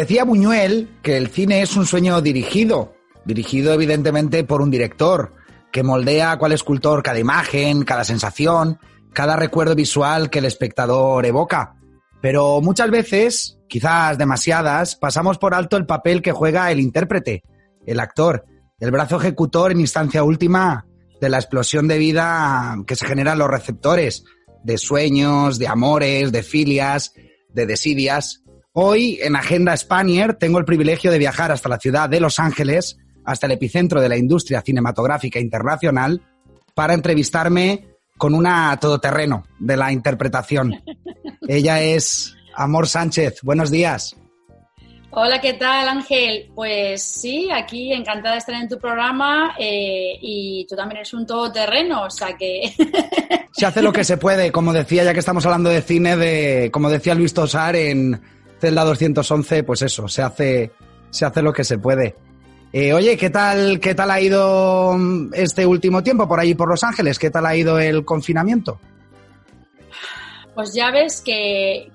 Decía Buñuel que el cine es un sueño dirigido, dirigido evidentemente por un director, que moldea cuál escultor cada imagen, cada sensación, cada recuerdo visual que el espectador evoca. Pero muchas veces, quizás demasiadas, pasamos por alto el papel que juega el intérprete, el actor, el brazo ejecutor en instancia última de la explosión de vida que se generan los receptores, de sueños, de amores, de filias, de desidias. Hoy, en Agenda Spanier, tengo el privilegio de viajar hasta la ciudad de Los Ángeles, hasta el epicentro de la industria cinematográfica internacional, para entrevistarme con una todoterreno de la interpretación. Ella es Amor Sánchez. Buenos días. Hola, ¿qué tal Ángel? Pues sí, aquí encantada de estar en tu programa eh, y tú también eres un todoterreno, o sea que... Se hace lo que se puede, como decía, ya que estamos hablando de cine, de como decía Luis Tosar en Celda 211, pues eso, se hace, se hace lo que se puede. Eh, oye, ¿qué tal, ¿qué tal ha ido este último tiempo por ahí por Los Ángeles? ¿Qué tal ha ido el confinamiento? Pues ya ves que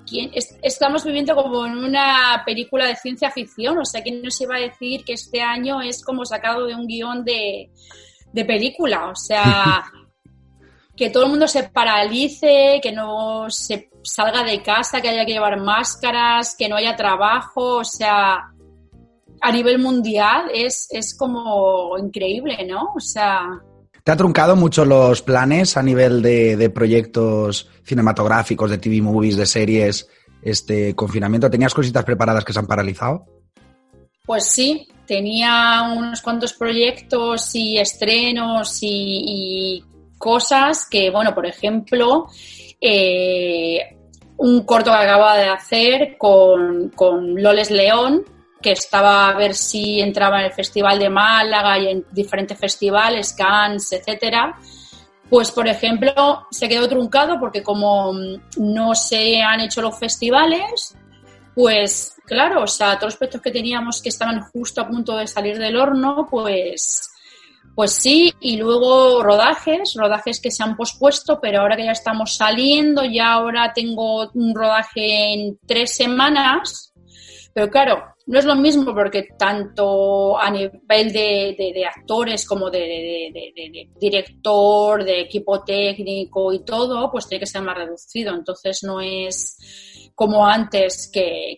estamos viviendo como en una película de ciencia ficción, o sea, ¿quién nos iba a decir que este año es como sacado de un guion de, de película? O sea, que todo el mundo se paralice, que no se salga de casa, que haya que llevar máscaras, que no haya trabajo, o sea, a nivel mundial es, es como increíble, ¿no? O sea... ¿Te ha truncado mucho los planes a nivel de, proyectos cinematográficos, de TV movies, de series, este confinamiento? ¿Tenías cositas preparadas que se han paralizado? Pues sí, tenía unos cuantos proyectos y estrenos y, y cosas que, bueno, por ejemplo, eh, un corto que acababa de hacer con, con Loles León, que estaba a ver si entraba en el Festival de Málaga y en diferentes festivales, Cannes, etcétera. Pues, por ejemplo, se quedó truncado porque como no se han hecho los festivales, pues claro, o sea, todos los proyectos que teníamos que estaban justo a punto de salir del horno, pues, pues sí, y luego rodajes, rodajes que se han pospuesto, pero ahora que ya estamos saliendo, ya ahora tengo un rodaje en tres semanas, pero claro, no es lo mismo porque tanto a nivel de, actores como de, director, de equipo técnico y todo, pues tiene que ser más reducido. Entonces no es como antes que,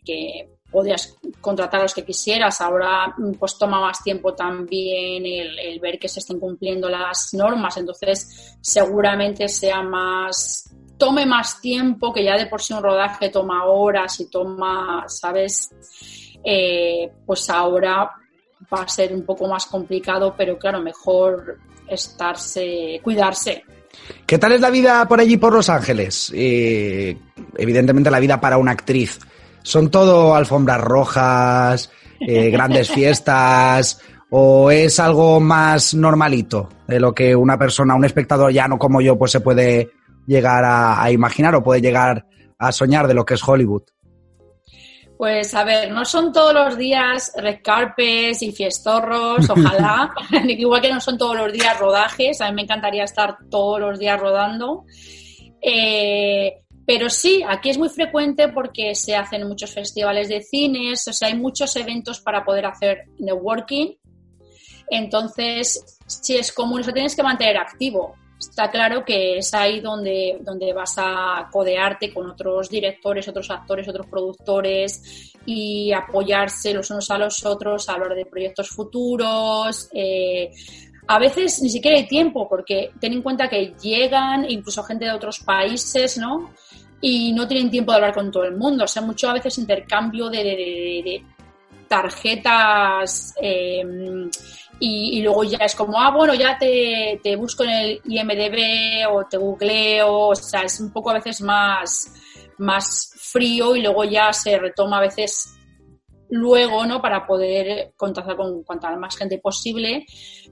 podías contratar a los que quisieras. Ahora pues toma más tiempo también el, ver que se estén cumpliendo las normas. Entonces seguramente sea más tome más tiempo, que ya de por sí un rodaje toma horas y toma, ¿sabes? Eh, pues ahora va a ser un poco más complicado, pero claro, mejor estarse, cuidarse. ¿Qué tal es la vida por allí, por Los Ángeles? Eh, evidentemente la vida para una actriz. ¿Son todo alfombras rojas, eh, grandes fiestas, o es algo más normalito de lo que una persona, un espectador llano como yo, pues se puede llegar a imaginar o puede llegar a soñar de lo que es Hollywood? Pues a ver, no son todos los días red carpes y fiestorros, ojalá, igual que no son todos los días rodajes, a mí me encantaría estar todos los días rodando. Eh, pero sí, aquí es muy frecuente porque se hacen muchos festivales de cines, o sea, hay muchos eventos para poder hacer networking. Entonces, sí es común, o tienes que mantener activo está claro que es ahí donde, donde vas a codearte con otros directores, otros actores, otros productores y apoyarse los unos a los otros, hablar de proyectos futuros. Eh, a veces ni siquiera hay tiempo, porque ten en cuenta que llegan incluso gente de otros países, ¿no? Y no tienen tiempo de hablar con todo el mundo. O sea, mucho a veces intercambio de, tarjetas em, y, luego ya es como, ah, bueno, ya te, te, busco en el IMDB o te googleo, o sea, es un poco a veces más, más frío y luego ya se retoma a veces luego, ¿no? Para poder contactar con cuanta más gente posible.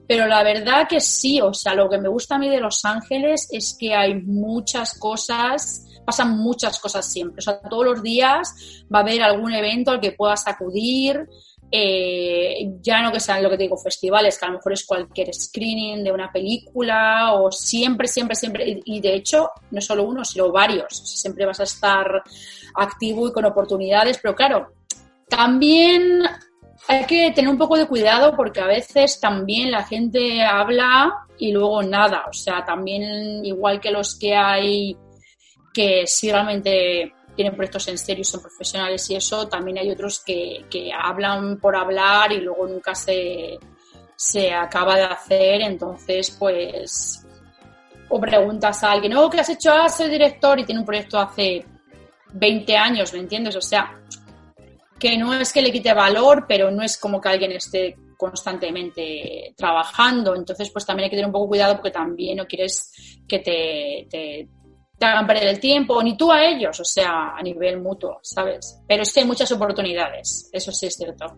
Pero la verdad que sí, o sea, lo que me gusta a mí de Los Ángeles es que hay muchas cosas, pasan muchas cosas siempre. O sea, todos los días va a haber algún evento al que puedas acudir. Eh, ya no que sean lo que te digo, festivales, que a lo mejor es cualquier screening de una película o siempre, siempre, siempre, y de hecho no solo uno, sino varios, siempre vas a estar activo y con oportunidades, pero claro, también hay que tener un poco de cuidado porque a veces también la gente habla y luego nada. O sea, también igual que los que hay que sí realmente tienen proyectos en serio, son profesionales y eso, también hay otros que, hablan por hablar y luego nunca se, se acaba de hacer. Entonces, pues, o preguntas a alguien, oh, ¿qué has hecho? Ah, soy director y tiene un proyecto hace 20 años, ¿me entiendes? O sea, que no es que le quite valor, pero no es como que alguien esté constantemente trabajando. Entonces, pues también hay que tener un poco cuidado porque también no quieres que te, te, hagan perder el tiempo, ni tú a ellos, o sea, a nivel mutuo, ¿sabes? Pero es que hay muchas oportunidades, eso sí es cierto.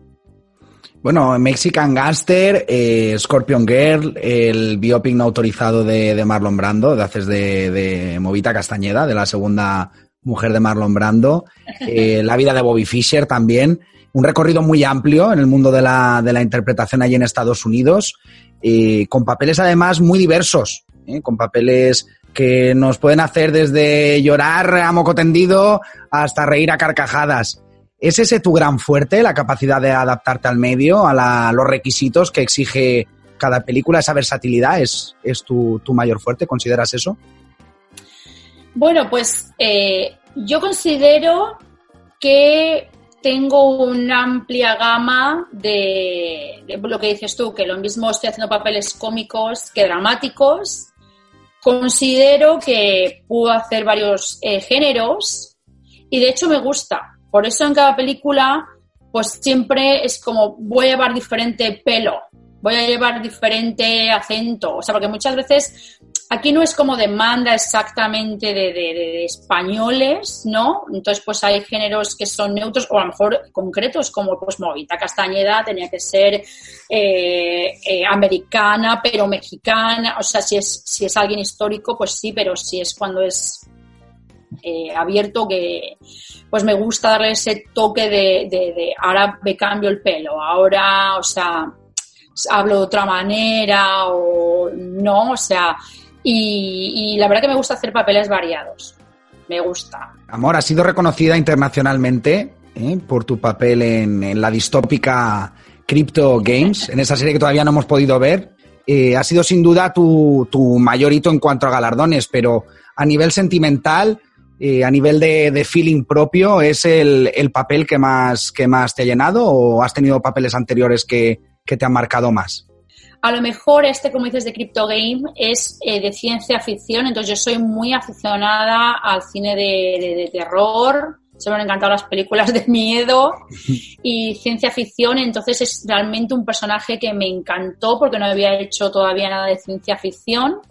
Bueno, Mexican Gangster, eh, Scorpion Girl, el biopic no autorizado de, Marlon Brando, de haces de, de Movita Castañeda, de la segunda mujer de Marlon Brando, eh, la vida de Bobby Fischer también, un recorrido muy amplio en el mundo de la, de la interpretación allí en Estados Unidos, eh, con papeles además muy diversos, eh, con papeles que nos pueden hacer desde llorar a moco tendido hasta reír a carcajadas. ¿Es ese tu gran fuerte, la capacidad de adaptarte al medio, a, los requisitos que exige cada película, esa versatilidad? ¿Es, es tu, tu mayor fuerte? ¿Consideras eso? Bueno, pues eh, yo considero que tengo una amplia gama de, lo que dices tú, que lo mismo estoy haciendo papeles cómicos que dramáticos. Considero que puedo hacer varios eh, géneros y de hecho me gusta. Por eso en cada película, pues siempre es como voy a llevar diferente pelo, voy a llevar diferente acento. O sea, porque muchas veces aquí no es como demanda exactamente de, españoles, ¿no? Entonces, pues hay géneros que son neutros o a lo mejor concretos, como pues Movita Castañeda tenía que ser eh, eh, americana, pero mexicana. O sea, si es, si es alguien histórico, pues sí, pero si es cuando es eh, abierto que pues me gusta darle ese toque de, de, ahora me cambio el pelo, ahora, o sea, hablo de otra manera o no, o sea, y, la verdad que me gusta hacer papeles variados. Me gusta. Amor, has sido reconocida internacionalmente ¿eh? por tu papel en, la distópica Crypto Games, en esa serie que todavía no hemos podido ver. Eh, ha sido sin duda tu, mayor hito en cuanto a galardones, pero a nivel sentimental, eh, a nivel de, feeling propio, ¿es el, papel que más, que más te ha llenado o has tenido papeles anteriores que te han marcado más? A lo mejor este, como dices, de Crypto Game es eh, de ciencia ficción, entonces yo soy muy aficionada al cine de, terror, se me han encantado las películas de miedo y ciencia ficción, entonces es realmente un personaje que me encantó porque no había hecho todavía nada de ciencia ficción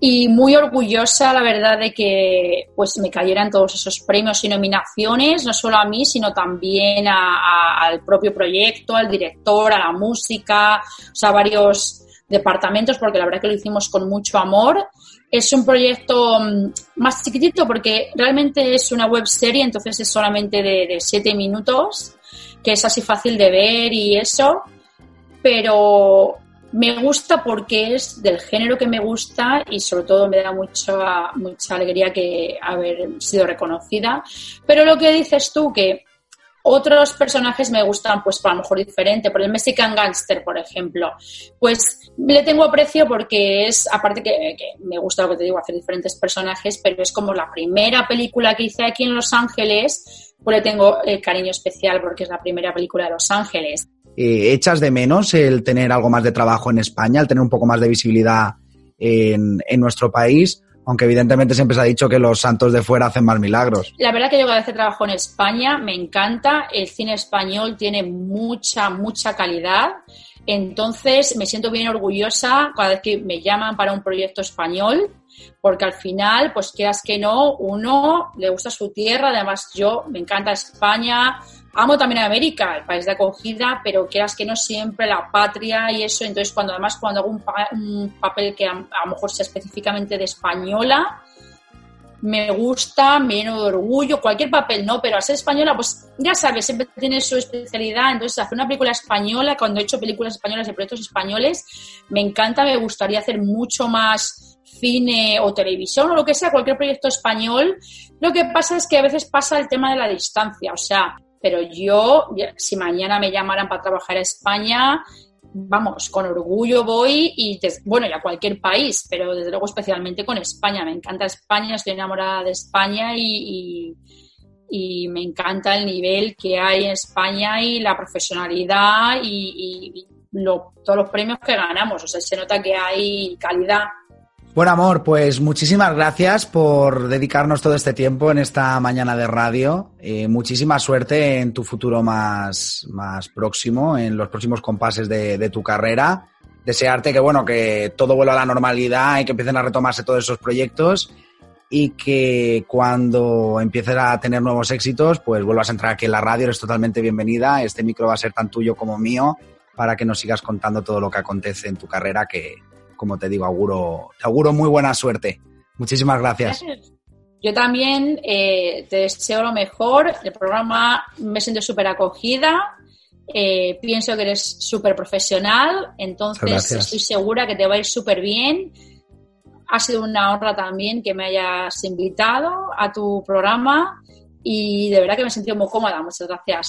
y muy orgullosa, la verdad, de que pues me cayeran todos esos premios y nominaciones, no solo a mí, sino también al propio proyecto, al director, a la música, o sea, varios departamentos, porque la verdad que lo hicimos con mucho amor. Es un proyecto mm, más chiquitito porque realmente es una web serie, entonces es solamente de siete minutos, que es así fácil de ver y eso, pero me gusta porque es del género que me gusta y sobre todo me da mucha, mucha alegría que haber sido reconocida. Pero lo que dices tú, que otros personajes me gustan, pues a lo mejor diferente, por el Mexican Gangster, por ejemplo, pues le tengo aprecio porque es, aparte que, me gusta lo que te digo, hacer diferentes personajes, pero es como la primera película que hice aquí en Los Ángeles, pues le tengo el cariño especial porque es la primera película de Los Ángeles. Eh, ¿Echas de menos el tener algo más de trabajo en España, el tener un poco más de visibilidad en, nuestro país? Aunque evidentemente siempre se ha dicho que los santos de fuera hacen más milagros. La verdad que yo cada vez que trabajo en España me encanta. El cine español tiene mucha, mucha calidad. Entonces me siento bien orgullosa cada vez que me llaman para un proyecto español, porque al final, pues quieras que no, uno le gusta su tierra, además yo me encanta España, amo también a América, el país de acogida, pero quieras que no siempre la patria y eso, entonces cuando además cuando hago un, papel que a, lo mejor sea específicamente de española, me gusta, me lleno de orgullo, cualquier papel no, pero al ser española, pues ya sabes, siempre tiene su especialidad, entonces hacer una película española, cuando he hecho películas españolas y proyectos españoles, me encanta, me gustaría hacer mucho más cine o televisión o lo que sea, cualquier proyecto español. Lo que pasa es que a veces pasa el tema de la distancia, o sea, pero yo, si mañana me llamaran para trabajar a España, vamos, con orgullo voy y, bueno, y a cualquier país, pero desde luego especialmente con España. Me encanta España, estoy enamorada de España y, me encanta el nivel que hay en España y la profesionalidad y, todos los premios que ganamos. O sea, se nota que hay calidad bueno, amor, pues muchísimas gracias por dedicarnos todo este tiempo en esta mañana de radio. Eh, muchísima suerte en tu futuro más, más próximo, en los próximos compases de, tu carrera. Desearte que, bueno, que todo vuelva a la normalidad y que empiecen a retomarse todos esos proyectos y que cuando empieces a tener nuevos éxitos, pues vuelvas a entrar aquí en la radio, eres totalmente bienvenida. Este micro va a ser tan tuyo como mío para que nos sigas contando todo lo que acontece en tu carrera, que, como te digo, auguro, te auguro muy buena suerte. Muchísimas gracias. Yo también eh, te deseo lo mejor. El programa me siento súper acogida. Eh, pienso que eres súper profesional. Entonces estoy segura que te va a ir súper bien. Ha sido una honra también que me hayas invitado a tu programa y de verdad que me he sentido muy cómoda. Muchas gracias.